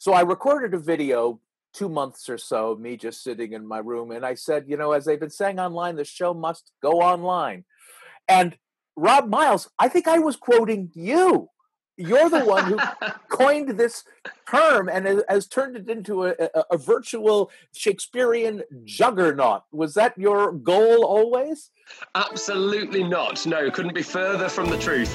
So I recorded a video two months or so, me just sitting in my room, and I said, you know, as they've been saying online, the show must go online. And Rob Myles, I think I was quoting you. You're the one who coined this term and has, has turned it into a, a, a, virtual Shakespearean juggernaut. Was that your goal always? Absolutely not. No, couldn't be further from the truth.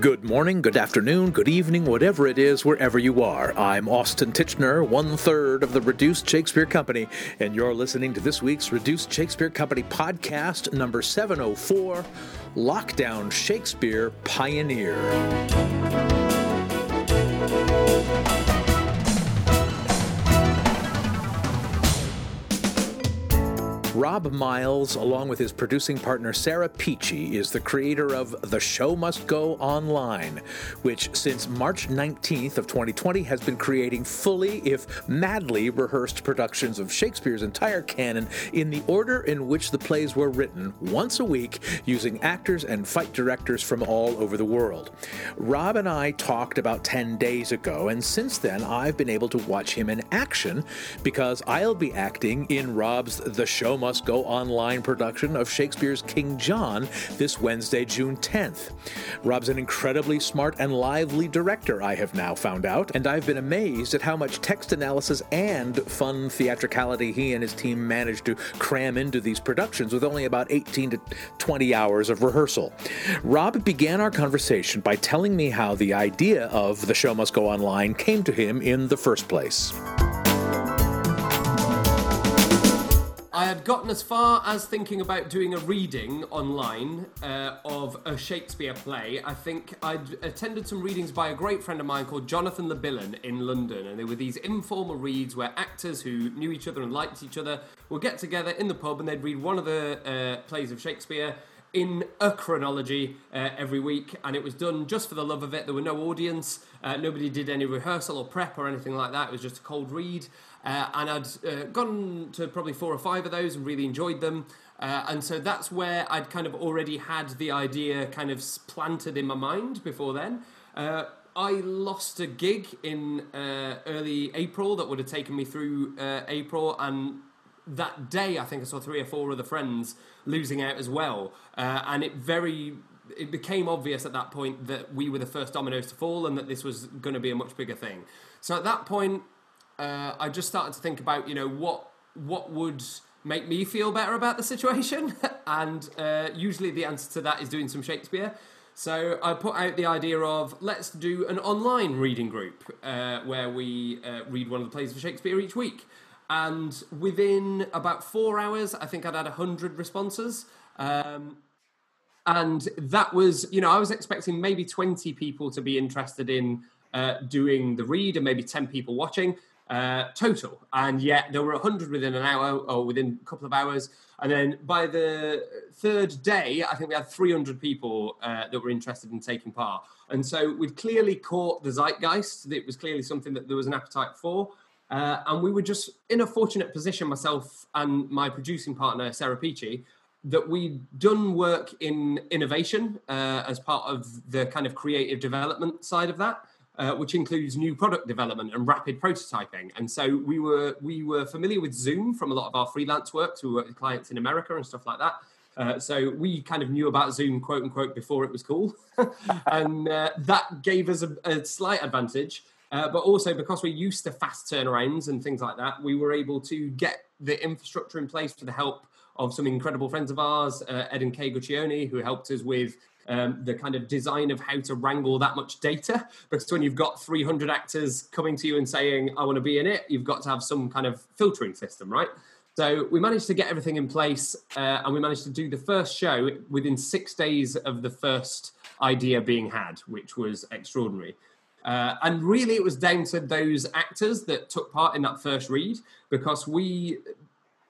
Good morning, good afternoon, good evening, whatever it is, wherever you are. I'm Austin Tichenor, one third of the Reduced Shakespeare Company, and you're listening to this week's Reduced Shakespeare Company podcast, number 704 Lockdown Shakespeare Pioneer. Rob Myles, along with his producing partner Sarah Peachey, is the creator of The Show Must Go Online, which since March 19th of 2020 has been creating fully, if madly, rehearsed productions of Shakespeare's entire canon in the order in which the plays were written, once a week, using actors and fight directors from all over the world. Rob and I talked about 10 days ago, and since then I've been able to watch him in action because I'll be acting in Rob's The Show Must must go online production of Shakespeare's King John this Wednesday, June 10th. Rob's an incredibly smart and lively director, I have now found out, and I've been amazed at how much text analysis and fun theatricality he and his team managed to cram into these productions with only about 18 to 20 hours of rehearsal. Rob began our conversation by telling me how the idea of The Show Must Go Online came to him in the first place. I had gotten as far as thinking about doing a reading online uh, of a Shakespeare play. I think I'd attended some readings by a great friend of mine called Jonathan LeBillon in London, and they were these informal reads where actors who knew each other and liked each other would get together in the pub and they'd read one of the uh, plays of Shakespeare in a chronology uh, every week, and it was done just for the love of it. There were no audience, uh, nobody did any rehearsal or prep or anything like that. It was just a cold read. Uh, and I'd uh, gone to probably four or five of those and really enjoyed them. Uh, and so that's where I'd kind of already had the idea kind of planted in my mind before then. Uh, I lost a gig in uh, early April that would have taken me through uh, April, and that day I think I saw three or four other friends losing out as well. and it very it became obvious at that point that we were the first dominoes to fall and that this was going to be a much bigger thing. So at that point, uh, I just started to think about, you know, what what would make me feel better about the situation, and uh, usually the answer to that is doing some Shakespeare. So I put out the idea of let's do an online reading group uh, where we uh, read one of the plays of Shakespeare each week. And within about four hours, I think I'd had 100 responses. Um, and that was, you know, I was expecting maybe 20 people to be interested in uh, doing the read and maybe 10 people watching uh, total. And yet there were 100 within an hour or within a couple of hours. And then by the third day, I think we had 300 people uh, that were interested in taking part. And so we'd clearly caught the zeitgeist. It was clearly something that there was an appetite for. Uh, and we were just in a fortunate position, myself and my producing partner, Sarah Peachey, that we'd done work in innovation uh, as part of the kind of creative development side of that uh, which includes new product development and rapid prototyping. And so we were we were familiar with Zoom from a lot of our freelance work to work with clients in America and stuff like that. Uh, so we kind of knew about Zoom, quote unquote, before it was cool, and uh, that gave us a, a slight advantage. Uh, but also because we're used to fast turnarounds and things like that, we were able to get the infrastructure in place with the help of some incredible friends of ours, uh, Ed and Kay Guccione, who helped us with um, the kind of design of how to wrangle that much data. Because when you've got 300 actors coming to you and saying, I want to be in it, you've got to have some kind of filtering system, right? So we managed to get everything in place uh, and we managed to do the first show within six days of the first idea being had, which was extraordinary. Uh, and really, it was down to those actors that took part in that first read because we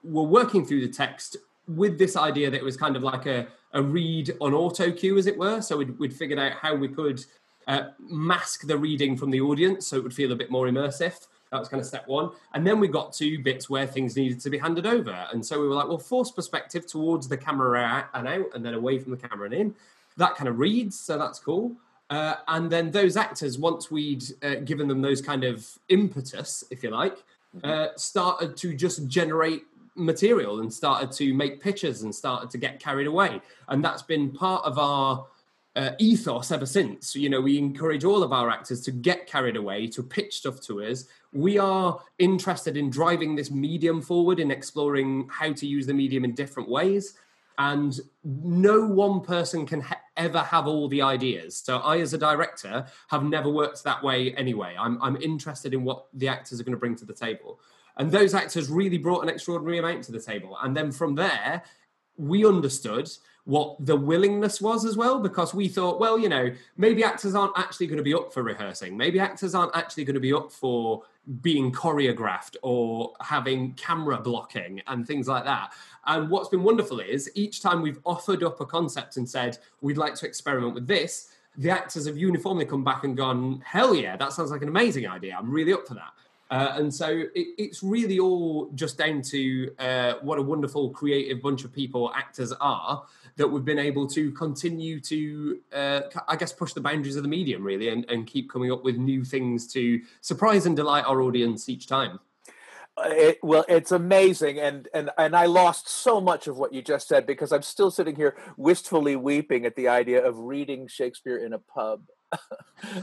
were working through the text with this idea that it was kind of like a, a read on auto cue, as it were. So we'd, we'd figured out how we could uh, mask the reading from the audience so it would feel a bit more immersive. That was kind of step one. And then we got to bits where things needed to be handed over. And so we were like, well, force perspective towards the camera and out and then away from the camera and in. That kind of reads, so that's cool. Uh, and then those actors, once we'd uh, given them those kind of impetus, if you like, mm-hmm. uh, started to just generate material and started to make pictures and started to get carried away. And that's been part of our uh, ethos ever since. You know, we encourage all of our actors to get carried away, to pitch stuff to us. We are interested in driving this medium forward, in exploring how to use the medium in different ways. And no one person can ha- ever have all the ideas. So I, as a director, have never worked that way anyway. I'm, I'm interested in what the actors are going to bring to the table. And those actors really brought an extraordinary amount to the table. And then from there, we understood what the willingness was as well, because we thought, well, you know, maybe actors aren't actually going to be up for rehearsing. Maybe actors aren't actually going to be up for being choreographed or having camera blocking and things like that. And what's been wonderful is each time we've offered up a concept and said, we'd like to experiment with this, the actors have uniformly come back and gone, hell yeah, that sounds like an amazing idea. I'm really up for that. Uh, and so it, it's really all just down to uh, what a wonderful creative bunch of people actors are that we've been able to continue to, uh, I guess, push the boundaries of the medium really and, and keep coming up with new things to surprise and delight our audience each time. Uh, it, well, it's amazing, and and and I lost so much of what you just said because I'm still sitting here wistfully weeping at the idea of reading Shakespeare in a pub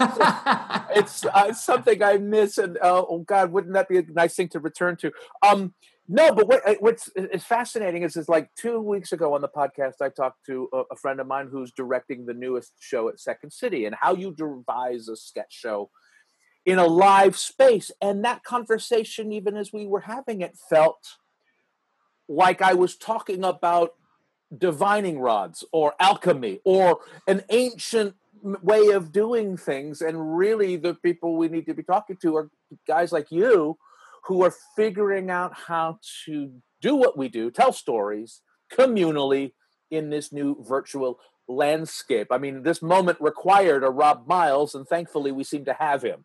it's uh, something I miss, and uh, oh God, wouldn't that be a nice thing to return to? Um, no, but what, uh, what's is fascinating is is like two weeks ago on the podcast, I talked to a, a, friend of mine who's directing the newest show at Second City, and how you devise a sketch show in a live space, and that conversation, even as we were having it, felt like I was talking about divining rods or alchemy or an ancient way of doing things and really the people we need to be talking to are guys like you who are figuring out how to do what we do tell stories communally in this new virtual landscape i mean this moment required a rob myles and thankfully we seem to have him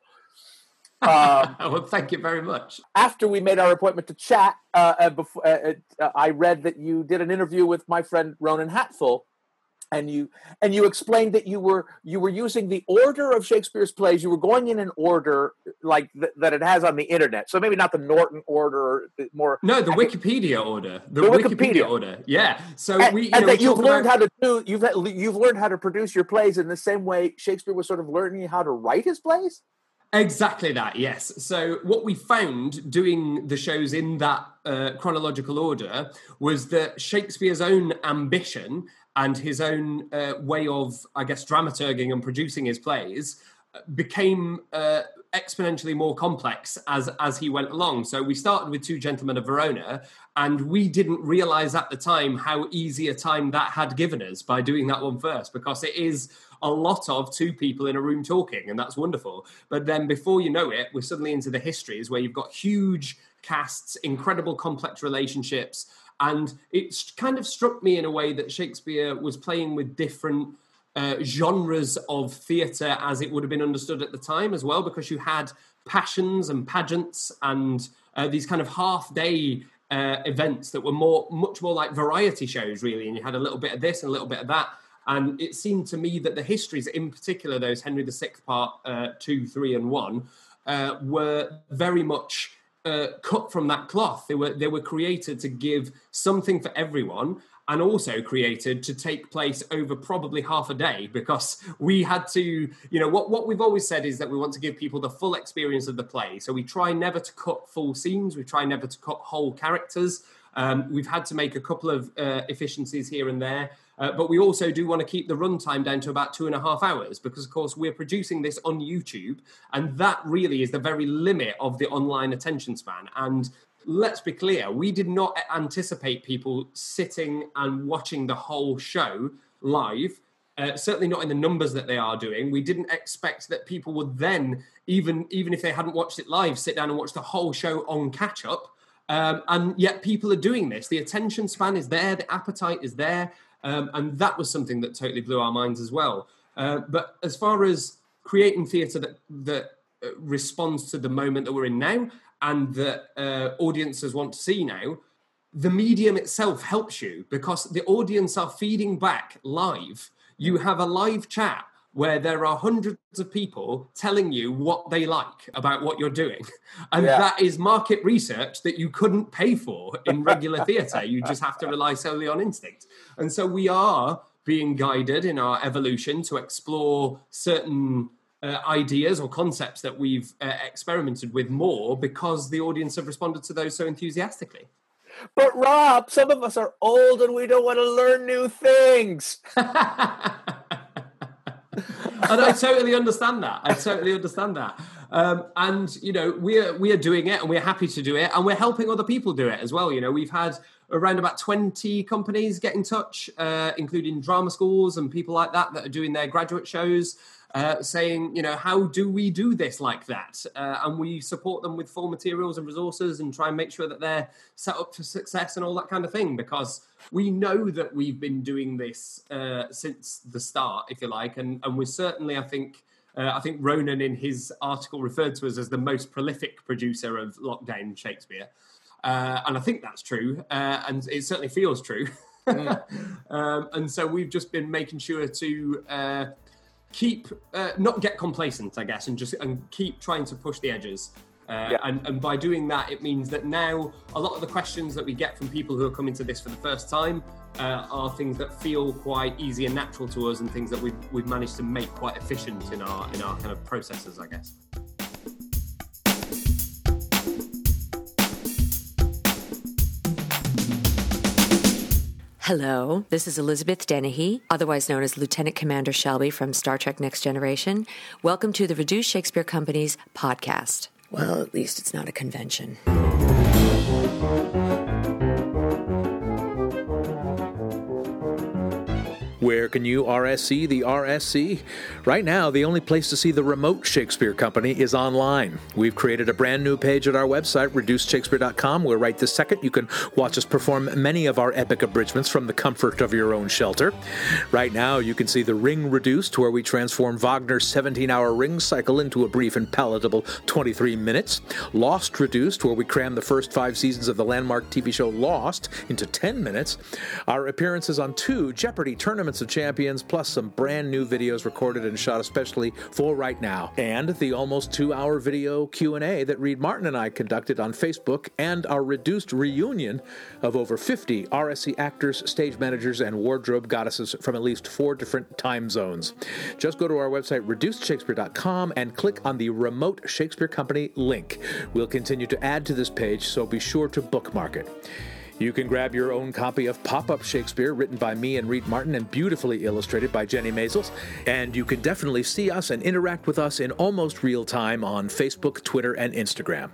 um, well, thank you very much. After we made our appointment to chat, uh, uh, before, uh, uh, I read that you did an interview with my friend Ronan Hatfull, and you and you explained that you were you were using the order of Shakespeare's plays. You were going in an order like th- that it has on the internet. So maybe not the Norton order, more no, the Wikipedia order, the, the Wikipedia. Wikipedia. order. Yeah. So and, we and know, that you've learned about... how to do you've you've learned how to produce your plays in the same way Shakespeare was sort of learning how to write his plays. Exactly that, yes. So, what we found doing the shows in that uh, chronological order was that Shakespeare's own ambition and his own uh, way of, I guess, dramaturging and producing his plays uh, became uh, exponentially more complex as as he went along. So we started with Two Gentlemen of Verona, and we didn't realize at the time how easy a time that had given us by doing that one first, because it is a lot of two people in a room talking, and that's wonderful. But then before you know it, we're suddenly into the histories where you've got huge casts, incredible complex relationships and it kind of struck me in a way that Shakespeare was playing with different uh, genres of theatre as it would have been understood at the time as well, because you had passions and pageants and uh, these kind of half day uh, events that were more, much more like variety shows, really. And you had a little bit of this and a little bit of that. And it seemed to me that the histories, in particular, those Henry VI part uh, two, three, and one, uh, were very much uh, cut from that cloth. They were they were created to give something for everyone, and also created to take place over probably half a day because we had to. You know what what we've always said is that we want to give people the full experience of the play. So we try never to cut full scenes. We try never to cut whole characters. Um, we've had to make a couple of uh, efficiencies here and there. Uh, but we also do want to keep the runtime down to about two and a half hours because, of course, we're producing this on YouTube, and that really is the very limit of the online attention span. And let's be clear, we did not anticipate people sitting and watching the whole show live. Uh, certainly not in the numbers that they are doing. We didn't expect that people would then, even even if they hadn't watched it live, sit down and watch the whole show on catch up. Um, and yet people are doing this. The attention span is there, the appetite is there, um, and that was something that totally blew our minds as well. Uh, but as far as creating theatre that that uh, responds to the moment that we're in now and that uh, audiences want to see now, the medium itself helps you because the audience are feeding back live. You have a live chat where there are hundreds of people telling you what they like about what you're doing. And Yeah. that is market research that you couldn't pay for in regular theatre. You just have to rely solely on instinct. And so we are being guided in our evolution to explore certain uh, ideas or concepts that we've uh, experimented with more because the audience have responded to those so enthusiastically. But Rob, some of us are old and we don't want to learn new things. and I totally understand that. I totally understand that. Um, and you know, we're we are doing it, and we're happy to do it, and we're helping other people do it as well. You know, we've had around about twenty companies get in touch, uh, including drama schools and people like that that are doing their graduate shows. Uh, saying, you know, how do we do this like that? Uh, and we support them with full materials and resources and try and make sure that they're set up for success and all that kind of thing because we know that we've been doing this uh, since the start, if you like, and and we're certainly, I think, uh, I think Ronan in his article referred to us as the most prolific producer of lockdown Shakespeare, uh, and I think that's true, uh, and it certainly feels true. um, and so we've just been making sure to uh, keep, uh, not get complacent, I guess, and just and keep trying to push the edges. Uh, Yeah. and, and by doing that, it means that now a lot of the questions that we get from people who are coming to this for the first time uh, are things that feel quite easy and natural to us, and things that we've we've managed to make quite efficient in our in our kind of processes, I guess. Hello, this is Elizabeth Dennehy, otherwise known as Lieutenant Commander Shelby from Star Trek Next Generation. Welcome to the Reduced Shakespeare Company's podcast. Well, at least it's not a convention. Where can you RSC the RSC? Right now, the only place to see the remote Shakespeare Company is online. We've created a brand new page at our website, reducedshakespeare.com, where right this second you can watch us perform many of our epic abridgments from the comfort of your own shelter. Right now, you can see the Ring Reduced, where we transform Wagner's 17 hour ring cycle into a brief and palatable 23 minutes. Lost Reduced, where we cram the first five seasons of the landmark TV show Lost into 10 minutes. Our appearances on two Jeopardy Tournaments of Champions, plus some brand new videos recorded and shot especially for right now. And the almost two-hour video Q&A that Reed Martin and I conducted on Facebook, and our reduced reunion of over 50 RSC actors, stage managers, and wardrobe goddesses from at least four different time zones. Just go to our website, reducedshakespeare.com, and click on the Remote Shakespeare Company link. We'll continue to add to this page, so be sure to bookmark it. You can grab your own copy of Pop Up Shakespeare, written by me and Reed Martin and beautifully illustrated by Jennie Maizels. And you can definitely see us and interact with us in almost real time on Facebook, Twitter, and Instagram.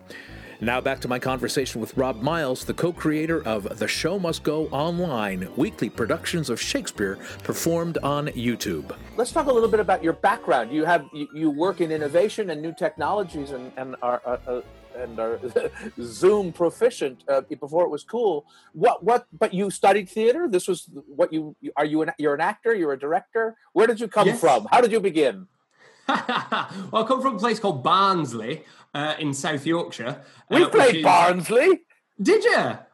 Now back to my conversation with Rob Myles, the co creator of The Show Must Go Online, weekly productions of Shakespeare performed on YouTube. Let's talk a little bit about your background. You have you, you work in innovation and new technologies, and and are uh, uh, and are Zoom proficient. Uh, before it was cool. What what? But you studied theater. This was what you are. You an you're an actor. You're a director. Where did you come Yes. from? How did you begin? well, I come from a place called Barnsley uh, in South Yorkshire. We uh, played is- Barnsley. Did you?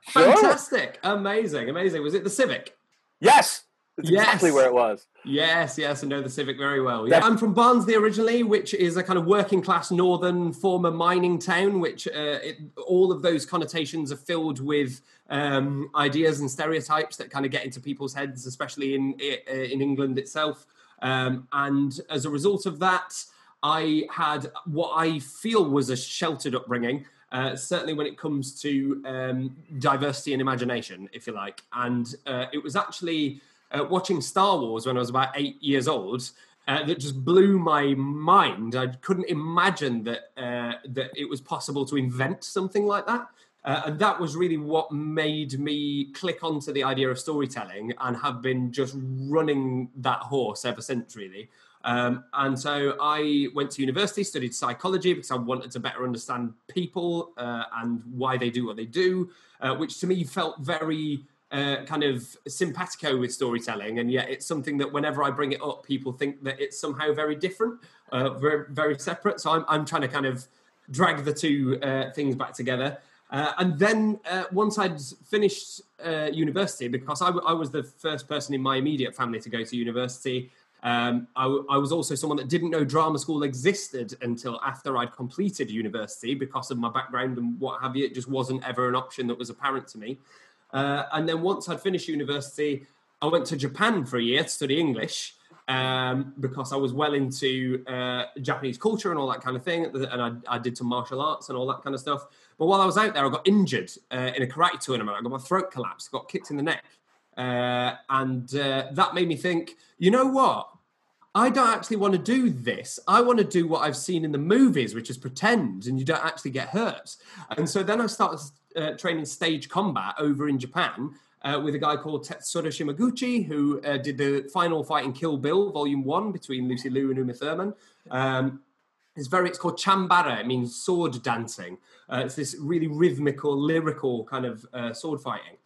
Sure. Fantastic. Amazing. Amazing. Was it the Civic? Yes, that's Yes. exactly where it was. Yes, yes, I know the Civic very well. Yeah. I'm from Barnsley originally, which is a kind of working class northern former mining town, which uh, it, all of those connotations are filled with um, ideas and stereotypes that kind of get into people's heads, especially in uh, in England itself. Um, and as a result of that, I had what I feel was a sheltered upbringing. Uh, certainly when it comes to um, diversity and imagination, if you like. And uh, it was actually uh, watching Star Wars when I was about eight years old uh, that just blew my mind. I couldn't imagine that uh, that it was possible to invent something like that. Uh, and that was really what made me click onto the idea of storytelling and have been just running that horse ever since, really. Um, and so I went to university, studied psychology because I wanted to better understand people uh, and why they do what they do, uh, which to me felt very uh, kind of simpatico with storytelling. And yet it's something that whenever I bring it up, people think that it's somehow very different, uh, very, very separate. So I'm, I'm trying to kind of drag the two uh, things back together. Uh, and then uh, once I'd finished uh, university, because I, w- I was the first person in my immediate family to go to university, Um, I, I, was also someone that didn't know drama school existed until after I'd completed university because of my background and what have you. It just wasn't ever an option that was apparent to me. Uh, and then once I'd finished university, I went to Japan for a year to study English um, because I was well into uh, Japanese culture and all that kind of thing. And I, I, did some martial arts and all that kind of stuff. But while I was out there, I got injured uh, in a karate tournament. I got my throat collapsed, got kicked in the neck. Uh, and uh, that made me think, you know what? I don't actually want to do this. I want to do what I've seen in the movies, which is pretend and you don't actually get hurt. And so then I started uh, training stage combat over in Japan uh, with a guy called Tetsuro Shimaguchi, who uh, did the final fight in Kill Bill, Volume 1, between Lucy Liu and Uma Thurman. Um, it's very, it's called chambara. It means sword dancing. Uh, it's this really rhythmical, lyrical kind of uh, sword fighting.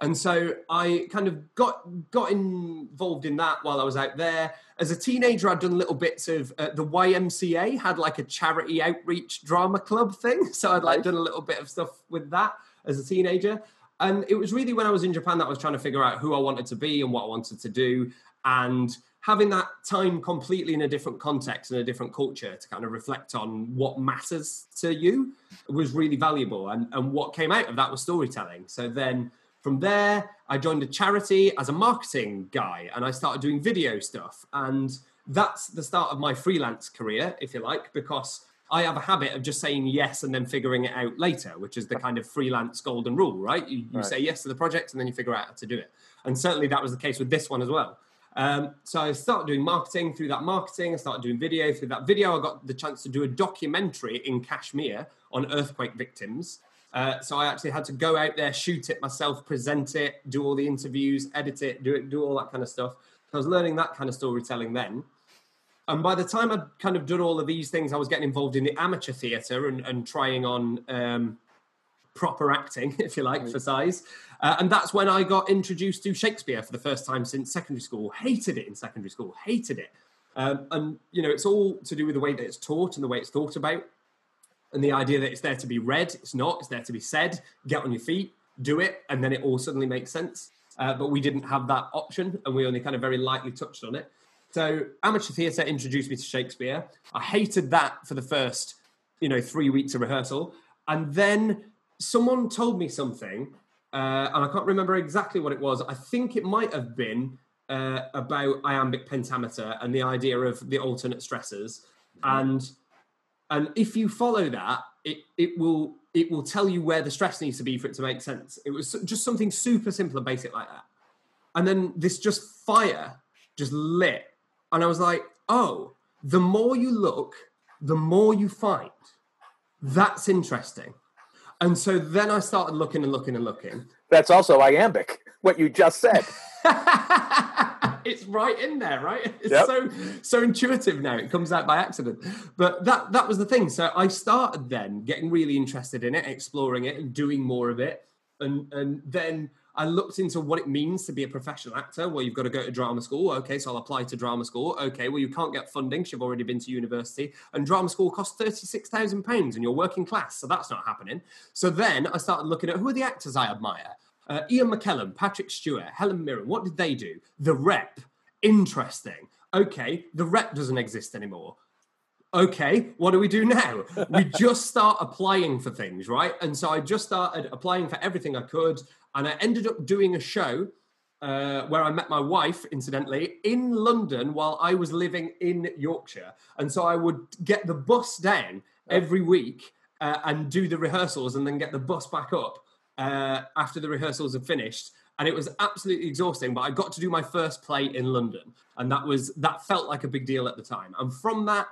And so I kind of got got involved in that while I was out there. As a teenager, I'd done little bits of uh, the YMCA had like a charity outreach drama club thing. So I'd like done a little bit of stuff with that as a teenager. And it was really when I was in Japan that I was trying to figure out who I wanted to be and what I wanted to do. And having that time completely in a different context and a different culture to kind of reflect on what matters to you was really valuable. And, and what came out of that was storytelling. So then from there, I joined a charity as a marketing guy and I started doing video stuff. And that's the start of my freelance career, if you like, because I have a habit of just saying yes and then figuring it out later, which is the kind of freelance golden rule, right? You, you right. say yes to the project and then you figure out how to do it. And certainly that was the case with this one as well. Um, so I started doing marketing through that marketing. I started doing video through that video. I got the chance to do a documentary in Kashmir on earthquake victims. Uh, so I actually had to go out there, shoot it myself, present it, do all the interviews, edit it, do it, do all that kind of stuff. I was learning that kind of storytelling then. And by the time I'd kind of done all of these things, I was getting involved in the amateur theatre and, and trying on um, proper acting, if you like, right. for size. Uh, and that's when I got introduced to Shakespeare for the first time since secondary school. Hated it in secondary school, hated it. Um, and, you know, it's all to do with the way that it's taught and the way it's thought about and the idea that it's there to be read, it's not, it's there to be said, get on your feet, do it, and then it all suddenly makes sense. Uh, but we didn't have that option, and we only kind of very lightly touched on it. So amateur theatre introduced me to Shakespeare. I hated that for the first, you know, three weeks of rehearsal, and then someone told me something, uh, and I can't remember exactly what it was. I think it might have been uh, about iambic pentameter and the idea of the alternate stresses, and and if you follow that, it it will it will tell you where the stress needs to be for it to make sense. It was just something super simple and basic like that. And then this just fire just lit. And I was like, oh, the more you look, the more you find. That's interesting. And so then I started looking and looking and looking. That's also iambic, what you just said. it's right in there, right? It's yep. so so intuitive now. It comes out by accident. But that that was the thing. So I started then getting really interested in it, exploring it, and doing more of it. And and then I looked into what it means to be a professional actor. Well, you've got to go to drama school. Okay, so I'll apply to drama school. Okay, well, you can't get funding you've already been to university. And drama school costs £36,000 and you're working class. So that's not happening. So then I started looking at who are the actors I admire. Uh, Ian McKellen, Patrick Stewart, Helen Mirren, what did they do? The rep. Interesting. Okay, the rep doesn't exist anymore. Okay, what do we do now? we just start applying for things, right? And so I just started applying for everything I could. And I ended up doing a show uh, where I met my wife, incidentally, in London while I was living in Yorkshire. And so I would get the bus down every week uh, and do the rehearsals and then get the bus back up uh, after the rehearsals had finished and it was absolutely exhausting but i got to do my first play in london and that was that felt like a big deal at the time and from that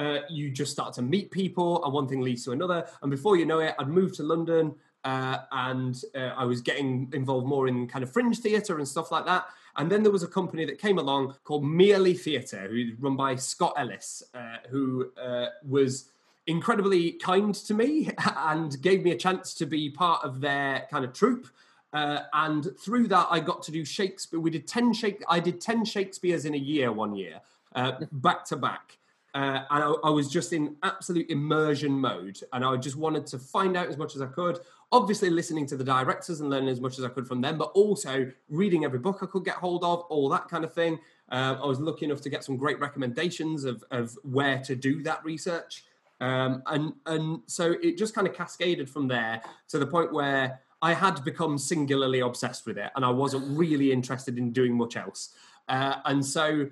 uh, you just start to meet people and one thing leads to another and before you know it i'd moved to london uh, and uh, i was getting involved more in kind of fringe theatre and stuff like that and then there was a company that came along called merely theatre who's run by scott ellis uh, who uh, was incredibly kind to me and gave me a chance to be part of their kind of troupe. Uh, and through that, I got to do Shakespeare. We did ten Shake. I did ten Shakespeare's in a year, one year, uh, back to back. Uh, and I, I, was just in absolute immersion mode, and I just wanted to find out as much as I could. Obviously, listening to the directors and learning as much as I could from them, but also reading every book I could get hold of, all that kind of thing. Uh, I was lucky enough to get some great recommendations of, of where to do that research. Um, and, and so it just kind of cascaded from there to the point where I had become singularly obsessed with it and I wasn't really interested in doing much else. Uh, and so,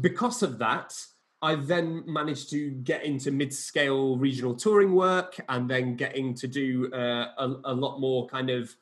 because of that, I then managed to get into mid-scale regional touring work, and then getting to do uh, a, a, lot more kind of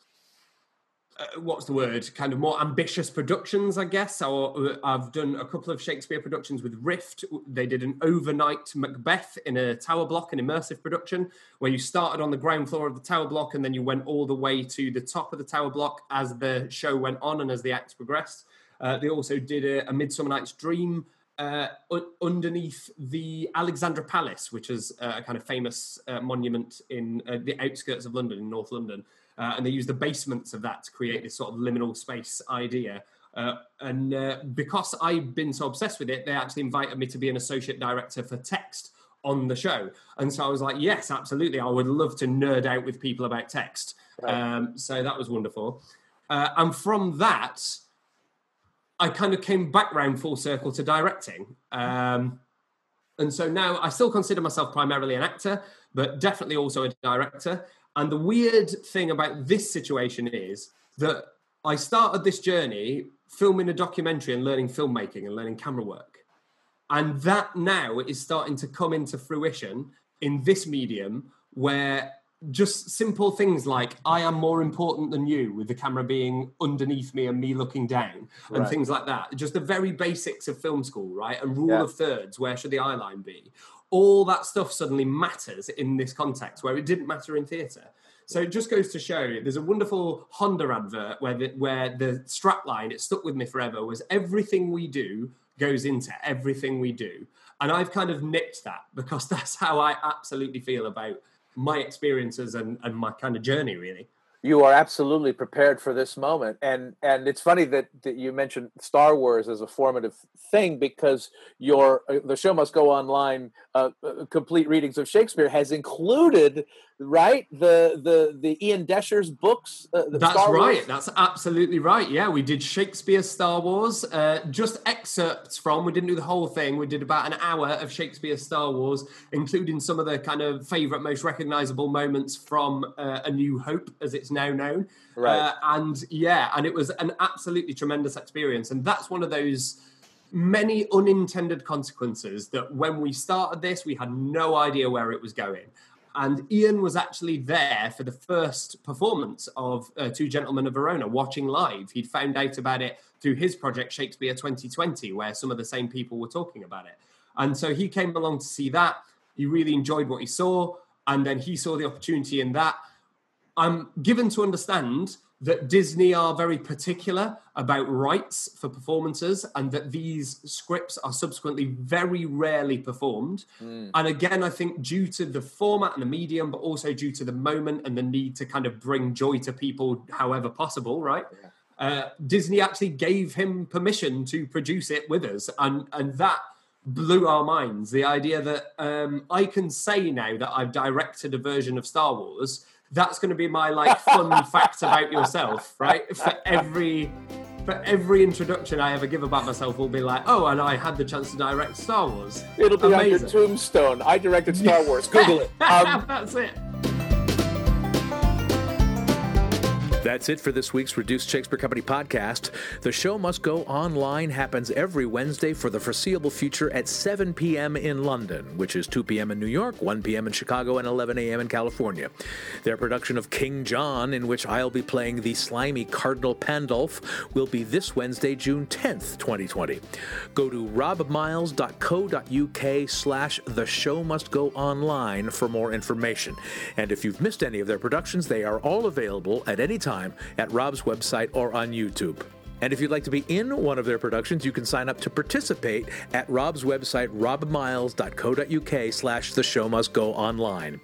uh, what's the word? Kind of more ambitious productions, I guess. Or uh, I've done a couple of Shakespeare productions with Rift. They did an overnight Macbeth in a tower block, an immersive production, where you started on the ground floor of the tower block and then you went all the way to the top of the tower block as the show went on and as the acts progressed. Uh, they also did a, a Midsummer Night's Dream uh, underneath the Alexandra Palace, which is a kind of famous uh, monument in uh, the outskirts of London, in North London. Uh, and they used the basements of that to create this sort of liminal space idea. Uh, and because I've been so obsessed with it, they actually invited me to be an associate director for text on the show. And so I was like, yes, absolutely. I would love to nerd out with people about text. Right. Um, so that was wonderful. and from that, I kind of came back round full circle to directing. Um, and so now I still consider myself primarily an actor, but definitely also a director. And the weird thing about this situation is that I started this journey filming a documentary and learning filmmaking and learning camera work. And that now is starting to come into fruition in this medium where just simple things like I am more important than you, with the camera being underneath me and me looking down, and right. things like that. Just the very basics of film school, right? And rule yeah. of thirds, where should the eye line be? All that stuff suddenly matters in this context where it didn't matter in theatre. So it just goes to show there's a wonderful Honda advert where the, where the strap line, it stuck with me forever, was everything we do goes into everything we do. And I've kind of nicked that because that's how I absolutely feel about my experiences and, and my kind of journey really. You are absolutely prepared for this moment. And and it's funny that, that you mentioned star wars as a formative thing because your uh, the show must go online uh, uh, complete readings of shakespeare has included right the the the ian Doescher's books uh, that's right that's absolutely right yeah we did shakespeare star wars uh, just excerpts from we didn't do the whole thing we did about an hour of shakespeare star wars including some of the kind of favorite most recognizable moments from uh, a new hope as it's now known. Right. Uh, and yeah, and it was an absolutely tremendous experience. And that's one of those many unintended consequences that when we started this, we had no idea where it was going. And Ian was actually there for the first performance of uh, Two Gentlemen of Verona, watching live. He'd found out about it through his project Shakespeare 2020, where some of the same people were talking about it. And so he came along to see that. He really enjoyed what he saw. And then he saw the opportunity in that. I'm given to understand that Disney are very particular about rights for performances and that these scripts are subsequently very rarely performed. Mm. And again, I think due to the format and the medium, but also due to the moment and the need to kind of bring joy to people however possible, right? Yeah. Uh, Disney actually gave him permission to produce it with us. And, and that blew our minds. The idea that um, I can say now that I've directed a version of Star Wars that's going to be my like fun fact about yourself, right? For every for every introduction I ever give about myself will be like, oh, and I had the chance to direct Star Wars. It'll be Amazing. on your tombstone. I directed Star Wars. Google it. Um, That's it. That's it for this week's Reduced Shakespeare Company podcast. The show must go online happens every Wednesday for the foreseeable future at 7 p.m. in London, which is 2 p.m. in New York, 1 p.m. in Chicago, and 11 a.m. in California. Their production of King John, in which I'll be playing the slimy Cardinal Pandulph, will be this Wednesday, June 10th, 2020. Go to robmyles.co.uk slash the show must go online for more information. And if you've missed any of their productions, they are all available at any time time at Rob's website or on YouTube. And if you'd like to be in one of their productions, you can sign up to participate at Rob's website, robmyles.co.uk slash the show must go online.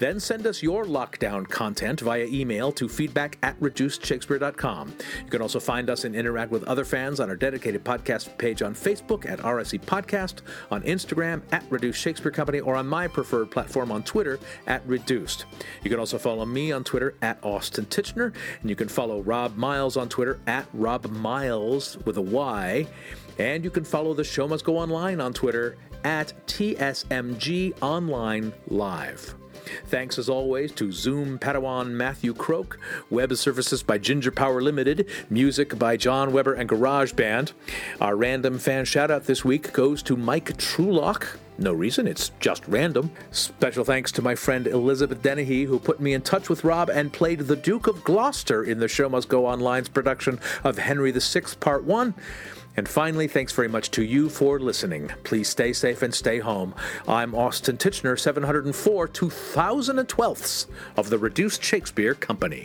Then send us your lockdown content via email to feedback at reducedshakespeare.com. You can also find us and interact with other fans on our dedicated podcast page on Facebook at RSC Podcast, on Instagram at Reduced Shakespeare Company, or on my preferred platform on Twitter at Reduced. You can also follow me on Twitter at Austin Tichenor, and you can follow Rob Myles on Twitter at Rob Myles with a Y. And you can follow the show must go online on Twitter at TSMG Online Live. Thanks as always to Zoom Padawan Matthew Croke, web services by Ginger Power Limited, music by John Weber and Garage Band. Our random fan shout out this week goes to Mike Trulock. No reason, it's just random. Special thanks to my friend Elizabeth Dennehy, who put me in touch with Rob and played the Duke of Gloucester in the Show Must Go Online's production of Henry VI Part 1. And finally, thanks very much to you for listening. Please stay safe and stay home. I'm Austin Tichenor, 704 2012ths of the Reduced Shakespeare Company.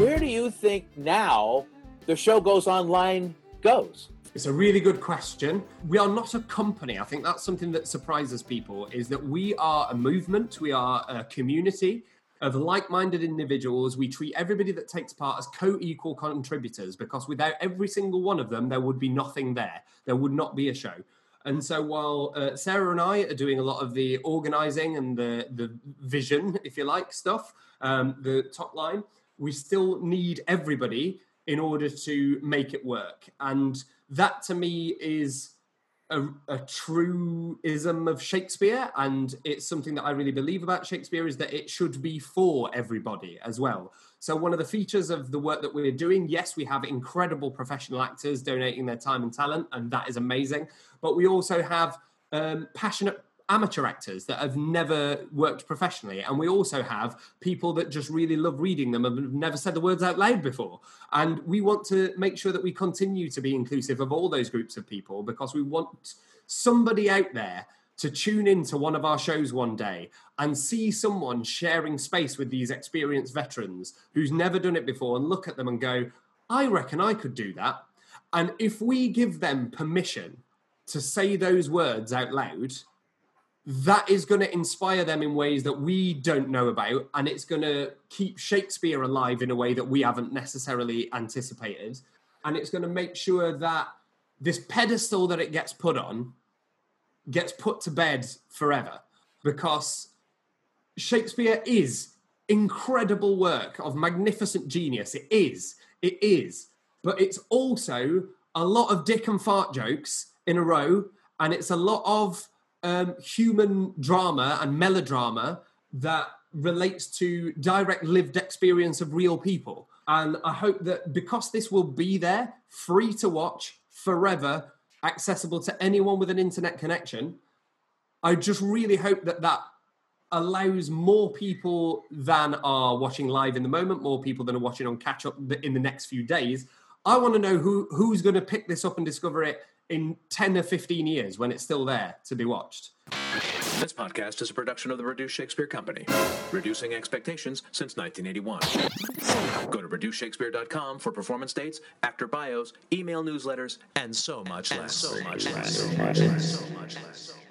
Where do you think now the show goes online goes? It's a really good question. We are not a company. I think that's something that surprises people is that we are a movement, we are a community of like-minded individuals. We treat everybody that takes part as co-equal contributors because without every single one of them, there would be nothing there. There would not be a show. And so while uh, Sarah and I are doing a lot of the organizing and the the vision, if you like, stuff, um, the top line, we still need everybody in order to make it work. And that to me is a, a truism of Shakespeare, and it's something that I really believe about Shakespeare is that it should be for everybody as well. So one of the features of the work that we're doing, yes, we have incredible professional actors donating their time and talent, and that is amazing. But we also have um, passionate amateur actors that have never worked professionally. And we also have people that just really love reading them and have never said the words out loud before. And we want to make sure that we continue to be inclusive of all those groups of people because we want somebody out there to tune into one of our shows one day and see someone sharing space with these experienced veterans who's never done it before and look at them and go, I reckon I could do that. And if we give them permission to say those words out loud, that is going to inspire them in ways that we don't know about and it's going to keep shakespeare alive in a way that we haven't necessarily anticipated. And it's going to make sure that this pedestal that it gets put on gets put to bed forever because shakespeare is incredible work of magnificent genius. It is it is. But it's also a lot of dick and fart jokes in a row and it's a lot of um, human drama and melodrama that relates to direct lived experience of real people. And I hope that because this will be there, free to watch, forever, accessible to anyone with an internet connection, I just really hope that that allows more people than are watching live in the moment, more people than are watching on catch up in the next few days. I want to know who who's going to pick this up and discover it in 10 or 15 years when it's still there to be watched. This podcast is a production of the Reduced Shakespeare Company, reducing expectations since 1981. Go to reducedshakespeare.com for performance dates, actor bios, email newsletters, and so much less. So much less. So much less. So much less.